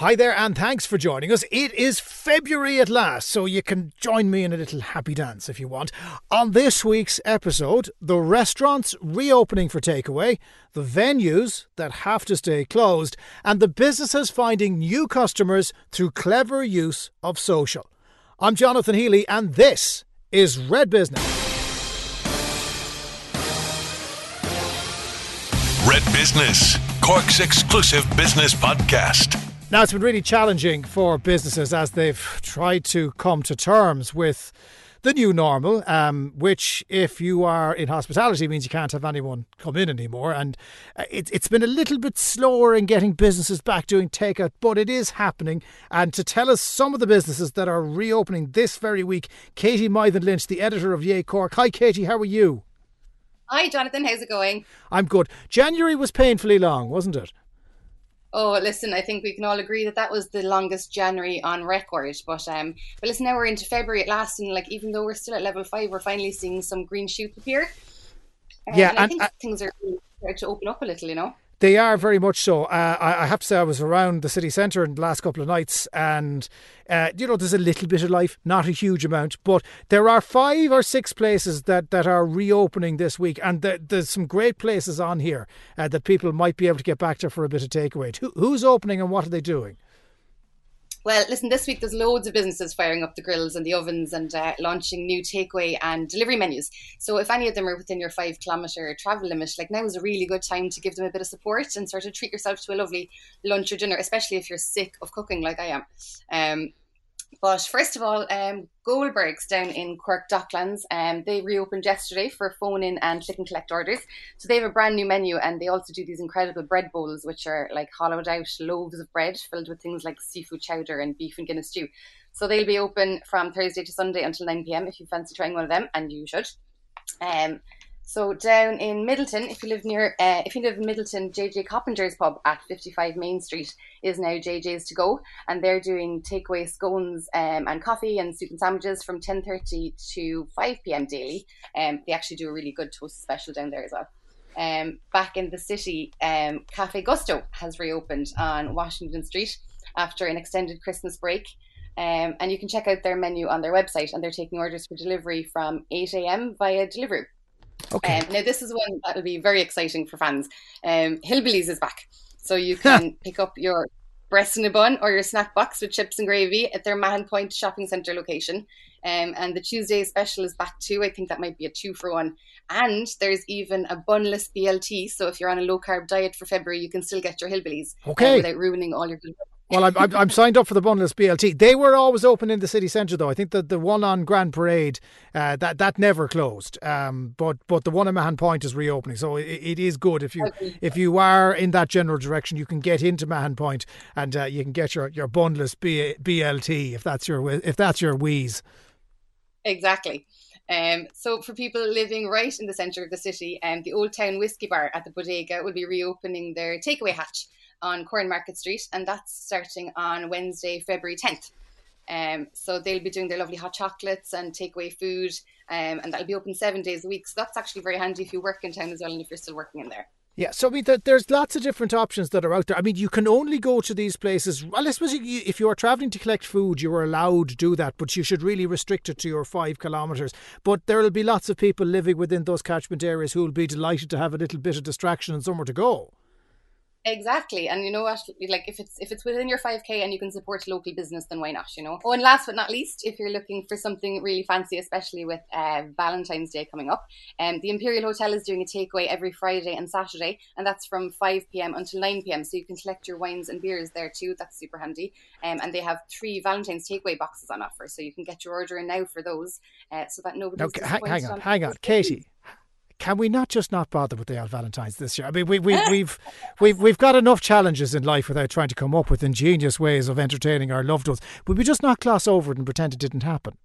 Hi there, and thanks for joining us. It is February at last, so you can join me in a little happy dance if you want. On this week's episode, the restaurants reopening for takeaway, the venues that have to stay closed, and the businesses finding new customers through clever use of social. I'm Jonathan Healy, and this is Red Business. Red Business, Cork's exclusive business podcast. Now, it's been really challenging for businesses as they've tried to come to terms with the new normal, um, which, if you are in hospitality, means you can't have anyone come in anymore. And uh, it, it's been a little bit slower in getting businesses back doing takeout, but it is happening. And to tell us some of the businesses that are reopening this very week, Katie Mythen Lynch, the editor of Yay Cork. Hi, Katie, how are you? Hi, Jonathan. How's it going? I'm good. January was painfully long, wasn't it? Oh, listen, I think we can all agree that that was the longest January on record. But um, but listen, now we're into February at last, and like even though we're still at level five, we're finally seeing some green shoots appear. Um, yeah, and I think uh, things are starting to open up a little. You know. They are very much so. Uh, I, have to say, I was around the city centre in the last couple of nights, and uh, you know, there's a little bit of life, not a huge amount, but there are five or six places that, that are reopening this week, and there, there's some great places on here uh, that people might be able to get back to for a bit of takeaway. Who, who's opening and what are they doing? Well, listen, this week there's loads of businesses firing up the grills and the ovens and uh, launching new takeaway and delivery menus. So if any of them are within your five kilometre travel limit, like now is a really good time to give them a bit of support and sort of treat yourself to a lovely lunch or dinner, especially if you're sick of cooking like I am. Um, but first of all, um, Goldberg's down in Cork Docklands, um, they reopened yesterday for phone in and click and collect orders. So they have a brand new menu and they also do these incredible bread bowls, which are like hollowed out loaves of bread filled with things like seafood chowder and beef and Guinness stew. So they'll be open from Thursday to Sunday until 9 pm if you fancy trying one of them, and you should. Um, so down in Midleton, if you live near, uh, if you live in Midleton, JJ Coppinger's pub at 55 Main Street is now JJ's to go, and they're doing takeaway scones um, and coffee and soup and sandwiches from 10:30 to 5 p.m. daily. Um, they actually do a really good toast special down there as well. Um, back in the city, um, Cafe Gusto has reopened on Washington Street after an extended Christmas break. Um, and you can check out their menu on their website, and they're taking orders for delivery from 8 a.m. via Deliveroo. Okay. Um, now, this is one that will be very exciting for fans. Um, Hillbillies is back. So you can pick up your breast in a bun or your snack box with chips and gravy at their Mahon Point shopping centre location. Um, and the Tuesday special is back too. I think that might be a two for one. And there's even a bunless BLT. So if you're on a low carb diet for February, you can still get your Hillbillies uh, Okay. without ruining all your good. Well, I'm, I'm, I'm signed up for the Bunless BLT. They were always open in the city centre, though. I think that the one on Grand Parade uh, that that never closed. Um, but but the one in Mahon Point is reopening, so it, it is good if you if you are in that general direction, you can get into Mahon Point and uh, you can get your your Bunless B, BLT if that's your if that's your wheeze. Exactly. Um, so for people living right in the centre of the city, um, the Old Town Whiskey Bar at the Bodega will be reopening their takeaway hatch on Corn Market Street, and that's starting on Wednesday, February 10th. Um, so they'll be doing their lovely hot chocolates and takeaway food, um, and that'll be open seven days a week. So that's actually very handy if you work in town as well, and if you're still working in there. Yeah, so I mean, there's lots of different options that are out there. I mean, you can only go to these places. Well, I suppose you, if you are travelling to collect food, you are allowed to do that, but you should really restrict it to your five kilometres. But there will be lots of people living within those catchment areas who will be delighted to have a little bit of distraction and somewhere to go. Exactly, and you know what? Like if it's if it's within your five k and you can support a local business, then why not? You know. Oh, and last but not least, if you're looking for something really fancy, especially with uh, Valentine's Day coming up, um, the Imperial Hotel is doing a takeaway every Friday and Saturday, and that's from five pm until nine pm. So you can collect your wines and beers there too. That's super handy. Um, and they have three Valentine's takeaway boxes on offer, so you can get your order in now for those, uh, so that nobody. Ca- hang, hang on, hang on, Katie. Can we not just not bother with the old Valentine's this year? I mean, we, we, we've we've we've got enough challenges in life without trying to come up with ingenious ways of entertaining our loved ones. Would we just not gloss over it and pretend it didn't happen?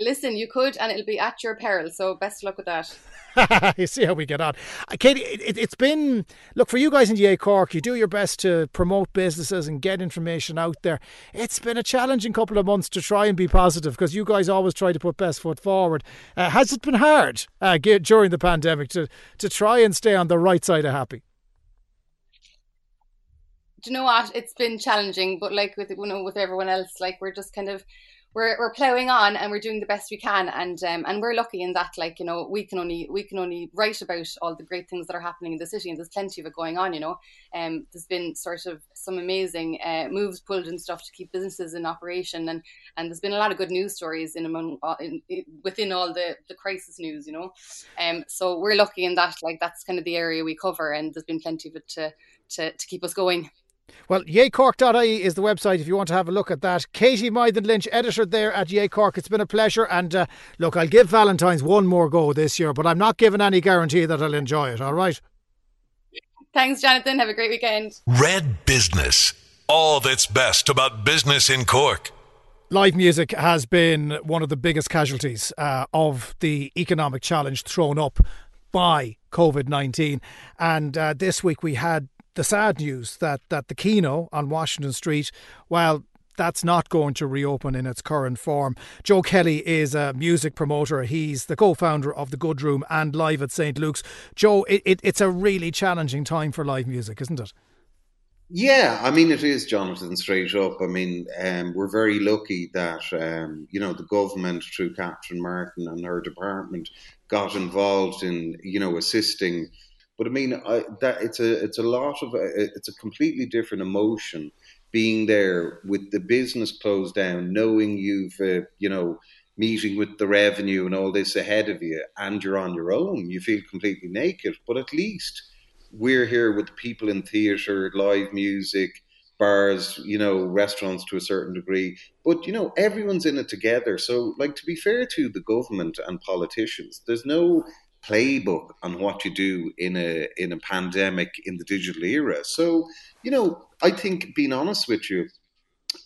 Listen, you could, and it'll be at your peril. So best of luck with that. you see how we get on. Uh, Katie, it, it's been, look, for you guys in Yay Cork, you do your best to promote businesses and get information out there. It's been a challenging couple of months to try and be positive because you guys always try to put best foot forward. Uh, has it been hard uh, during the pandemic to, to try and stay on the right side of happy? do you know what? It's been challenging, but like with you know with everyone else, like we're just kind of we're we're ploughing on and we're doing the best we can. And um, and we're lucky in that like you know we can only we can only write about all the great things that are happening in the city and there's plenty of it going on you know. Um there's been sort of some amazing uh, moves pulled and stuff to keep businesses in operation and and there's been a lot of good news stories in among uh, in, in, within all the the crisis news you know. Um so we're lucky in that like that's kind of the area we cover and there's been plenty of it to to, to keep us going well, yaycork.ie is the website if you want to have a look at that. Katie Mythen Lynch, editor there at Yay Cork. It's been a pleasure. And uh, look, I'll give Valentine's one more go this year, but I'm not giving any guarantee that I'll enjoy it, all right? Thanks, Jonathan. Have a great weekend. Red Business. All that's best about business in Cork. Live music has been one of the biggest casualties uh, of the economic challenge thrown up by COVID 19. And uh, this week we had the sad news that, that the Kino on Washington Street, well, that's not going to reopen in its current form. Joe Kelly is a music promoter. He's the co founder of The Good Room and Live at St. Luke's. Joe, it, it, it's a really challenging time for live music, isn't it? Yeah, I mean, it is, Jonathan, straight up. I mean, um, we're very lucky that, um, you know, the government, through Catherine Martin and her department, got involved in, you know, assisting but I mean, I, that it's a it's a lot of it's a completely different emotion being there with the business closed down, knowing you've uh, you know meeting with the revenue and all this ahead of you, and you're on your own. You feel completely naked, but at least we're here with people in theatre, live music, bars, you know, restaurants to a certain degree. But, you know, everyone's in it together. So, like, to be fair to the government and politicians, there's no playbook on what you do in a in a pandemic in the digital era. So, you know, I think being honest with you,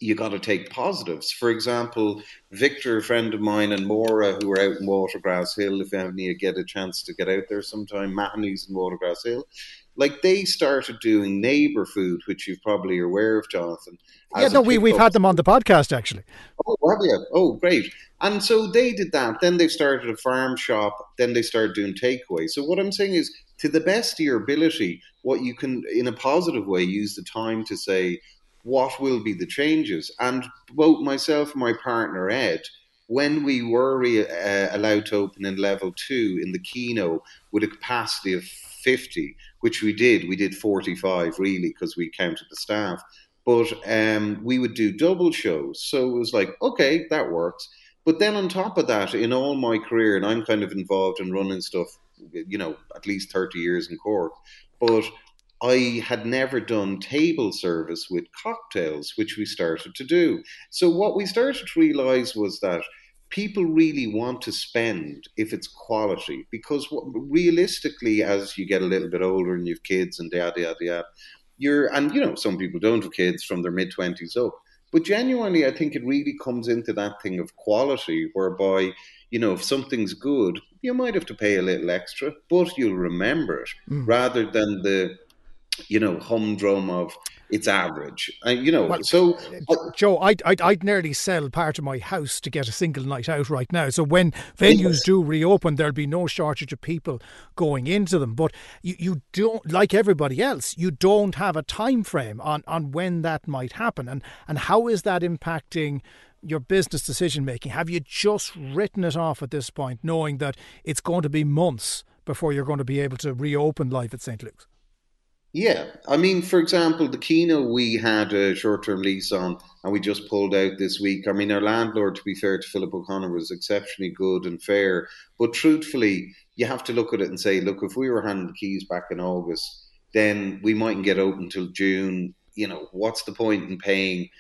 you got to take positives. For example, Victor, a friend of mine, and Maura, who are out in Watergrass Hill, if you get a chance to get out there sometime, Matney's in Watergrass Hill, like they started doing NeighbourFood, which you probably are aware of, Jonathan. Yeah, no, we, we've had them on the podcast actually. Oh, have you? Oh, great. And so they did that. Then they started a farm shop. Then they started doing takeaway. So what I'm saying is, to the best of your ability, what you can, in a positive way, use the time to say, what will be the changes? And both myself and my partner, Ed, when we were re- uh, allowed to open in level two in the Kino with a capacity of 50, which we did. We did 45 really because we counted the staff. But um, we would do double shows. So it was like, okay, that works. But then on top of that, in all my career, and I'm kind of involved in running stuff, you know, at least 30 years in Cork, but I had never done table service with cocktails, which we started to do. So what we started to realize was that people really want to spend if it's quality because realistically as you get a little bit older and you've kids and yada yada yada you're and you know some people don't have kids from their mid 20s up but genuinely i think it really comes into that thing of quality whereby you know if something's good you might have to pay a little extra but you'll remember it mm. rather than the you know humdrum of it's average. Uh, you know, well, so uh, Joe, I'd, I'd, I'd nearly sell part of my house to get a single night out right now. So when venues do reopen, there'll be no shortage of people going into them. But you, you don't, like everybody else, you don't have a time frame on, on when that might happen, and and how is that impacting? your business decision making? Have you just written it off at this point, knowing that it's going to be months before you're going to be able to reopen Live at St. Luke's? Yeah, I mean, for example, the Kino we had a short-term lease on, and we just pulled out this week. I mean, our landlord, to be fair to Philip O'Connor, was exceptionally good and fair. But truthfully, you have to look at it and say, look, if we were handing the keys back in August, then we mightn't get open till June. You know, what's the point in paying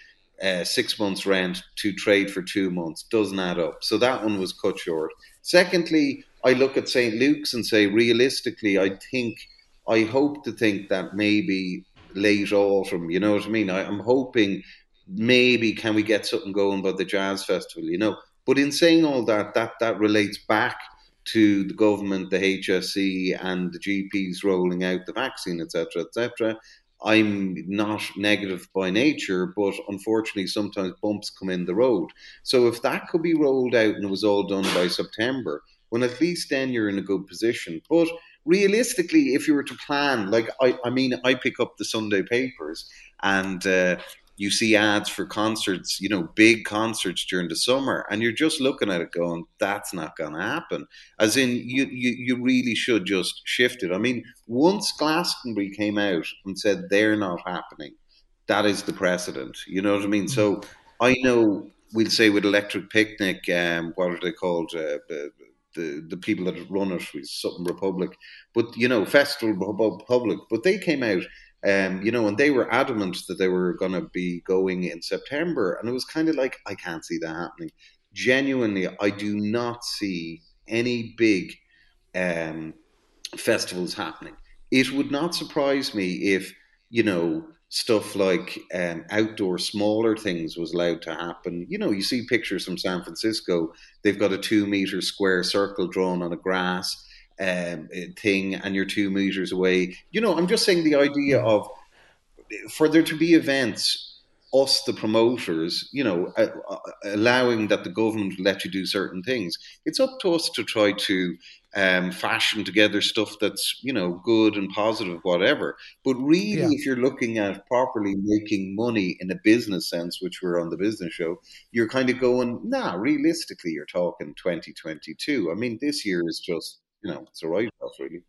uh, six months' rent to trade for two months? Doesn't add up. So that one was cut short. Secondly, I look at St. Luke's and say, realistically, I think I hope to think that maybe late autumn, you know what I mean? I, am hoping maybe can we get something going by the jazz festival, you know. But in saying all that, that that relates back to the government, the HSE, and the GPs rolling out the vaccine, etc., etc. I'm not negative by nature, but unfortunately, sometimes bumps come in the road. So if that could be rolled out and it was all done by September, well, at least then you're in a good position. But realistically, if you were to plan, like I, I mean, I pick up the Sunday papers and. Uh, you see ads for concerts, you know, big concerts during the summer, and you're just looking at it going, that's not going to happen. As in, you, you, you really should just shift it. I mean, once Glastonbury came out and said they're not happening, that is the precedent. You know what I mean? So I know we'll say with Electric Picnic, um, what are they called? Uh, the, the, people that run it, something Republic, but you know, Festival Republic, but they came out um, you know, and they were adamant that they were going to be going in September, and it was kind of like I can't see that happening. Genuinely, I do not see any big um, festivals happening. It would not surprise me if you know stuff like um, outdoor smaller things was allowed to happen. You know, you see pictures from San Francisco; they've got a two meter square circle drawn on a grass um, thing and you're two meters away. You know, I'm just saying the idea of for there to be events, us the promoters, you know, uh, uh, allowing that the government let you do certain things. It's up to us to try to um, fashion together stuff that's you know good and positive, whatever. But really, yeah. if you're looking at properly making money in a business sense, which we're on the business show, you're kind of going, nah. Realistically, you're talking 2022. I mean, this year is just you know, it's a write off, really.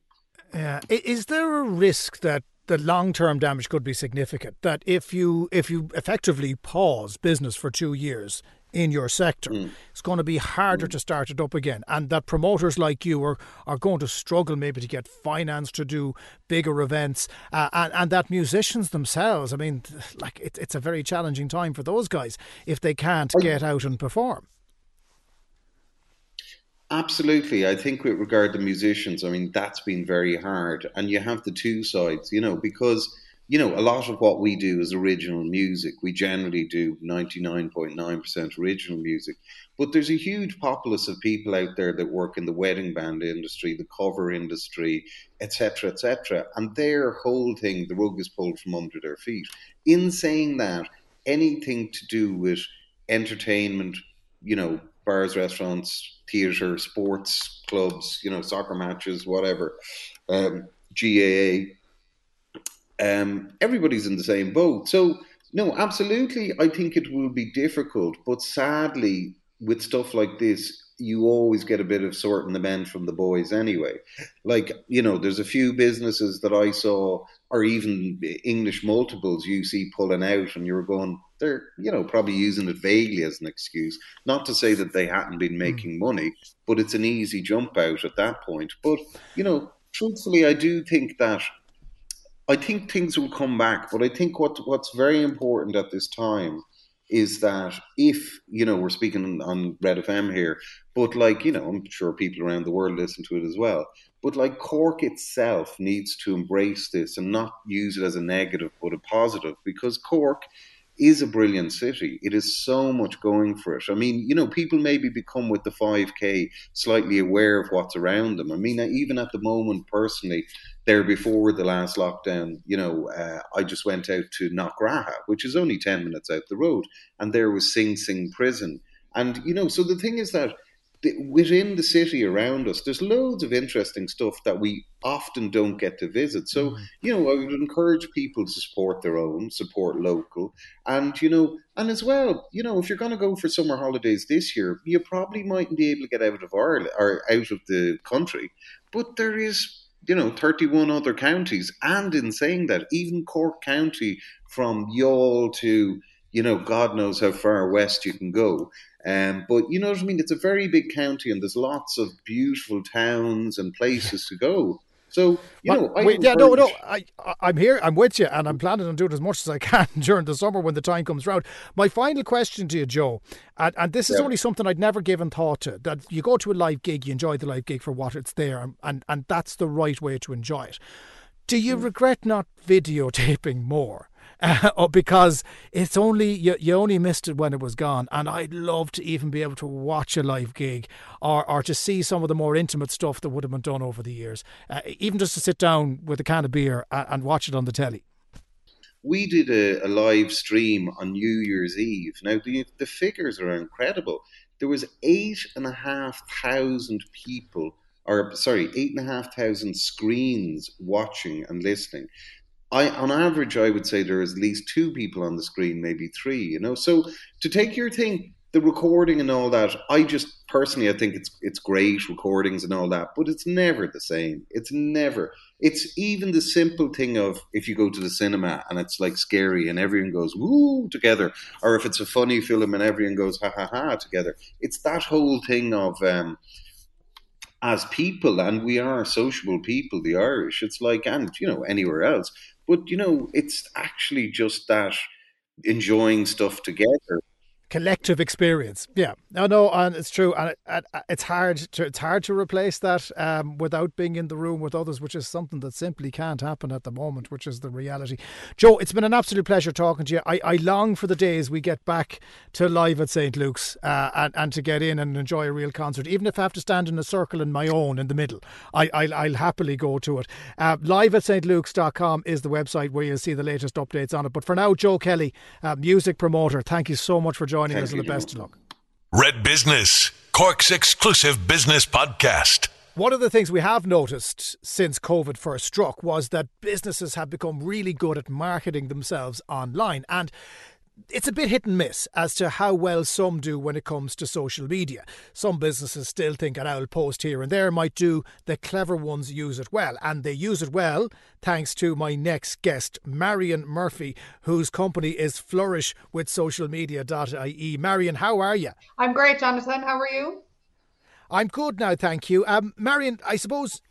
Yeah. Is there a risk that the long term damage could be significant? That if you if you effectively pause business for two years in your sector, mm. it's going to be harder mm. to start it up again, and that promoters like you are are going to struggle maybe to get finance to do bigger events, uh, and and that musicians themselves, I mean, like it, it's a very challenging time for those guys if they can't get out and perform. Absolutely. I think with regard to musicians, I mean, that's been very hard. And you have the two sides, you know, because, you know, a lot of what we do is original music. We generally do 99.9% original music. But there's a huge populace of people out there that work in the wedding band industry, the cover industry, etc., etc. And their whole thing, the rug is pulled from under their feet. In saying that, anything to do with entertainment, you know, bars, restaurants, theatre, sports clubs, you know, soccer matches, whatever, um, GAA. Um, everybody's in the same boat. So, no, absolutely, I think it will be difficult. But sadly, with stuff like this, you always get a bit of sorting the men from the boys anyway. Like, you know, there's a few businesses that I saw, or even English multiples you see pulling out, and you're going, they're, you know, probably using it vaguely as an excuse. Not to say that they hadn't been hmm. making money, but it's an easy jump out at that point. But, you know, truthfully, I do think that. I think things will come back, but I think what what's very important at this time is that if you know we're speaking on Red FM here, but like you know, I'm sure people around the world listen to it as well. But like Cork itself needs to embrace this and not use it as a negative, but a positive, because Cork is a brilliant city. It is so much going for it. I mean, you know, people maybe become with the 5K slightly aware of what's around them. I mean, even at the moment, personally, there before the last lockdown, you know, uh, I just went out to Knockraha, which is only 10 minutes out the road, and there was Sing Sing Prison. And, you know, so the thing is that within the city around us, there's loads of interesting stuff that we often don't get to visit. So, mm. you know, I would encourage people to support their own, support local, and you know, and as well, you know, if you're going to go for summer holidays this year, you probably mightn't be able to get out of Ireland or out of the country, but there is. You know, 31 other counties. And in saying that, even Cork County, from Youghal to, you know, God knows how far west you can go, um, but you know what I mean? It's a very big county, and there's lots of beautiful towns and places to go. So you know, wait, yeah, no, no, I, I'm here, I'm with you, and I'm planning on doing as much as I can during the summer when the time comes round. My final question to you, Joe, and, and this is yeah. only something I'd never given thought to. That you go to a live gig, you enjoy the live gig for what it's there, and and, and that's the right way to enjoy it. Do you mm. regret not videotaping more? Uh, because it's only you, you only missed it when it was gone. And I'd love to even be able to watch a live gig or or to see some of the more intimate stuff that would have been done over the years. Uh, even just to sit down with a can of beer and, and watch it on the telly. We did a, a, live stream on New Year's Eve. Now the the figures are incredible. There was eight and a half thousand people or sorry, eight and a half thousand screens watching and listening. I, on average, I would say there is at least two people on the screen, maybe three. You know, so to take your thing, the recording and all that, I just personally, I think it's it's great recordings and all that, but it's never the same. It's never. It's even the simple thing of if you go to the cinema and it's like scary and everyone goes woo together, or if it's a funny film and everyone goes ha ha ha together. It's that whole thing of. Um, as people, and we are sociable people, the Irish. It's like, and you know, anywhere else. But you know, it's actually just that enjoying stuff together collective experience. Yeah, no, no, and it's true, and it, it's hard to it's hard to replace that um, without being in the room with others, which is something that simply can't happen at the moment, which is the reality. Joe, it's been an absolute pleasure talking to you. I, I long for the days we get back to live at St Luke's uh, and and to get in and enjoy a real concert, even if I have to stand in a circle in my own in the middle. I I'll, I'll happily go to it. Uh, live at stluke's.com is the website where you'll see the latest updates on it. But for now, Joe Kelly, uh, music promoter, thank you so much for joining joining Thank us and the best of luck. Red Business, Cork's exclusive business podcast. One of the things we have noticed since COVID first struck was that businesses have become really good at marketing themselves online. And it's a bit hit and miss as to how well some do when it comes to social media. Some businesses still think an owl post here and there might do. The clever ones use it well, and they use it well thanks to my next guest, Marian Murphy, whose company is Flourish with socialmedia.ie. Marian, how are you? I'm great, Jonathan. How are you? I'm good now, thank you. Um, Marian, I suppose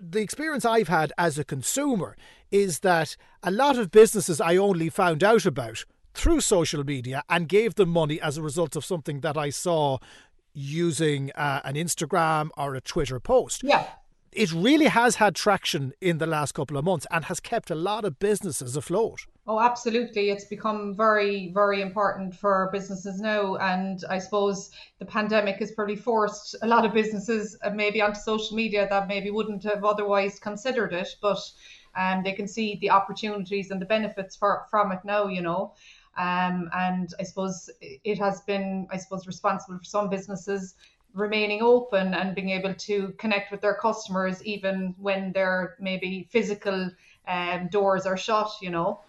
the experience I've had as a consumer is that a lot of businesses I only found out about through social media and gave them money as a result of something that I saw using uh, an Instagram or a Twitter post. Yeah. It really has had traction in the last couple of months and has kept a lot of businesses afloat. Oh, absolutely. It's become very, very important for businesses now. And I suppose the pandemic has probably forced a lot of businesses uh, maybe onto social media that maybe wouldn't have otherwise considered it. But um, they can see the opportunities and the benefits for, from it now, you know. Um, and I suppose it has been, I suppose, responsible for some businesses remaining open and being able to connect with their customers even when their maybe physical um, doors are shut, you know.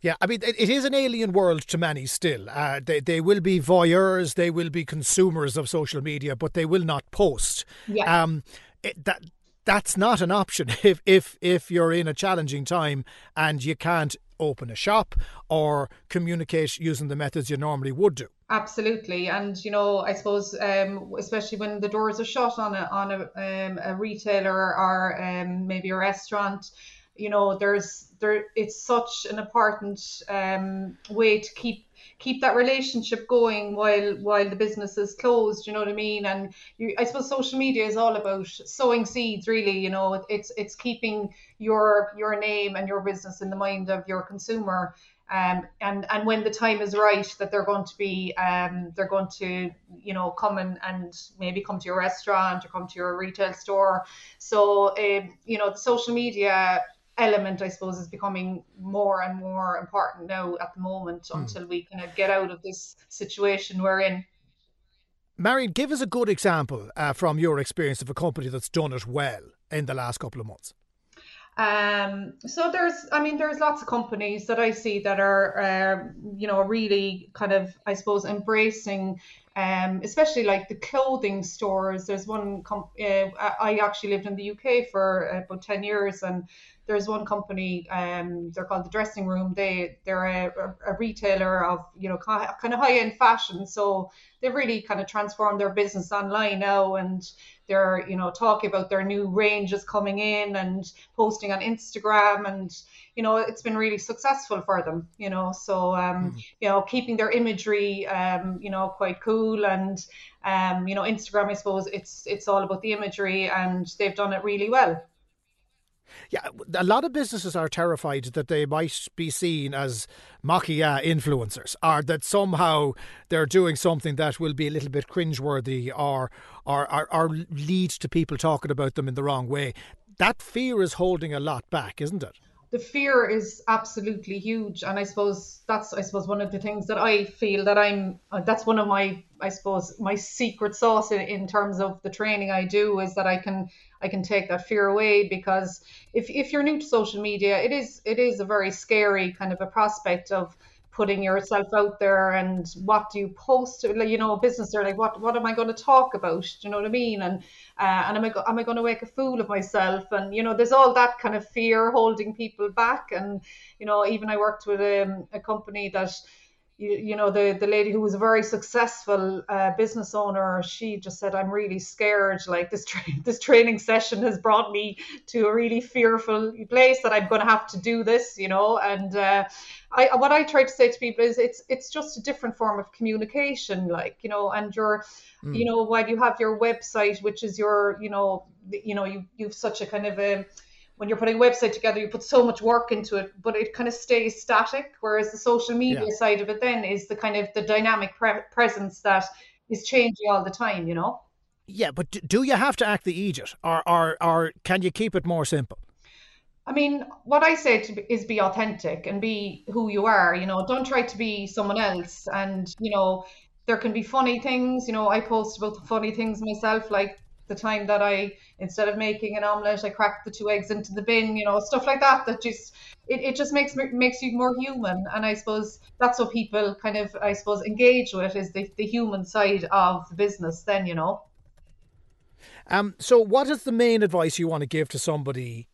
Yeah, I mean, it, it is an alien world to many still. Uh, they, they will be voyeurs, they will be consumers of social media, but they will not post. Yeah. Um, it, that that's not an option if if if you're in a challenging time and you can't open a shop or communicate using the methods you normally would do. Absolutely, and you know, I suppose, um, especially when the doors are shut on a on a, um, a retailer or um, maybe a restaurant, you know, there's there. It's such an important um, way to keep keep that relationship going while while the business is closed you know what i mean? And you, i suppose social media is all about sowing seeds really you know? It's it's keeping your your name and your business in the mind of your consumer um, and and when the time is right that they're going to be um, they're going to you know come and, and maybe come to your restaurant or come to your retail store. So um, you know the social media element, I suppose, is becoming more and more important now at the moment mm. until we kind of get out of this situation we're in. Marian, give us a good example uh, from your experience of a company that's done it well in the last couple of months. Um, so there's, I mean, there's lots of companies that I see that are, uh, you know, really kind of, I suppose, embracing, um, especially like the clothing stores. There's one, comp- uh, I actually lived in the UK for about 10 years and there's one company, um, they're called the Dressing Room. They they're a, a retailer of you know kind of high end fashion. So they've really kind of transformed their business online now, and they're you know talking about their new ranges coming in and posting on Instagram, and you know it's been really successful for them. You know, so um, mm. you know keeping their imagery, um, you know, quite cool and. Um, you know, Instagram, I suppose it's it's all about the imagery, and they've done it really well. Yeah, a lot of businesses are terrified that they might be seen as maquia influencers, or that somehow they're doing something that will be a little bit cringeworthy, or or, or, or lead to people talking about them in the wrong way. That fear is holding a lot back, isn't it? the fear is absolutely huge and i suppose that's i suppose one of the things that i feel that i'm uh, that's one of my i suppose my secret sauce in, in terms of the training i do is that i can i can take that fear away because if, if you're new to social media it is it is a very scary kind of a prospect of putting yourself out there and what do you post? You know a business are like what what am i going to talk about? Do you know what i mean? And uh, and am i go- am i going to make a fool of myself? And you know there's all that kind of fear holding people back. And you know even i worked with um, a company that you, you know the the lady who was a very successful uh, business owner she just said i'm really scared like this tra- this training session has brought me to a really fearful place that i'm going to have to do this you know and uh, I, what I try to say to people is it's it's just a different form of communication, like you know, and your, mm. you know, while you have your website, which is your, you know, you know, you you've such a kind of a when you're putting a website together, you put so much work into it, but it kind of stays static. Whereas the social media yeah. side of it then is the kind of the dynamic pre- presence that is changing all the time, you know? Yeah, but do you have to act the Egypt or, or, or can you keep it more simple? I mean, what I say to be, is be authentic and be who you are. You know, don't try to be someone else. And you know, there can be funny things. You know, I post about the funny things myself, like the time that I instead of making an omelette, I cracked the two eggs into the bin, you know, stuff like that. That just it, it just makes makes you more human. And I suppose that's what people kind of I suppose engage with is the, the human side of the business. Then you know. Um. So, what is the main advice you want to give to somebody?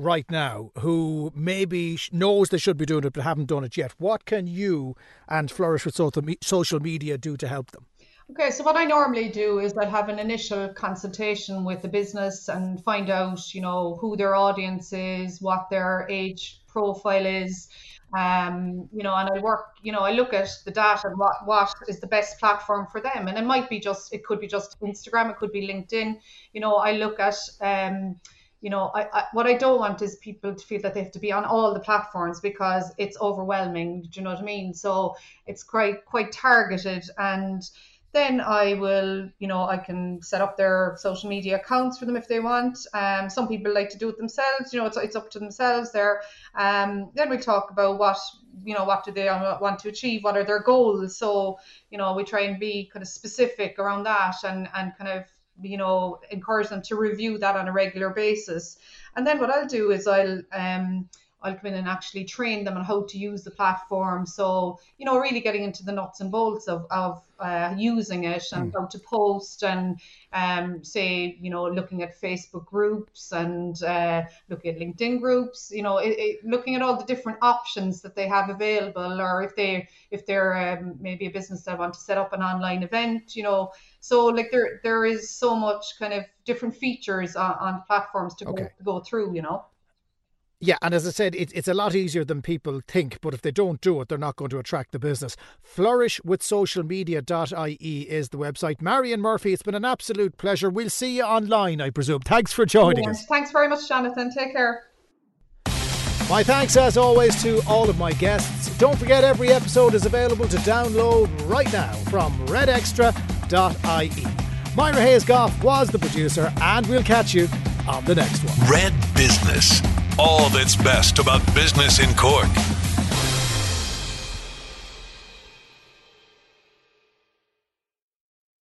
Right now, who maybe knows they should be doing it but haven't done it yet, what can you and Flourish with Social Media do to help them? Okay, so what I normally do is I have an initial consultation with the business and find out, you know, who their audience is, what their age profile is, um, you know, and I work, you know, I look at the data and what what is the best platform for them, and it might be just, it could be just Instagram, it could be LinkedIn, you know, I look at. Um, you know, I, I, what I don't want is people to feel that they have to be on all the platforms because it's overwhelming. Do you know what I mean? So it's quite quite targeted and then I will, you know, I can set up their social media accounts for them if they want. Um, some people like to do it themselves. You know, it's, it's up to themselves there. Um, then we talk about what, you know, what do they want to achieve? What are their goals? So, you know, we try and be kind of specific around that and, and kind of, you know, encourage them to review that on a regular basis. And then what I'll do is I'll, um, I'll come in and actually train them on how to use the platform. So, you know, really getting into the nuts and bolts of, of uh, using it and mm. how to post and um, say, you know, looking at Facebook groups and uh, looking at LinkedIn groups, you know, it, it, looking at all the different options that they have available or if they, if they're um, maybe a business that want to set up an online event, you know, so like there, there is so much kind of different features on, on platforms to okay. go, go through, you know. Yeah, and as I said, it, it's a lot easier than people think, but if they don't do it, they're not going to attract the business. Flourishwithsocialmedia.ie is the website. Marian Murphy, it's been an absolute pleasure. We'll see you online, I presume. Thanks for joining yes, us. Thanks very much, Jonathan. Take care. My thanks, as always, to all of my guests. Don't forget, every episode is available to download right now from redextra.ie. Myra Hayes Goff was the producer, and we'll catch you on the next one. Red Business all that's best about business in Cork.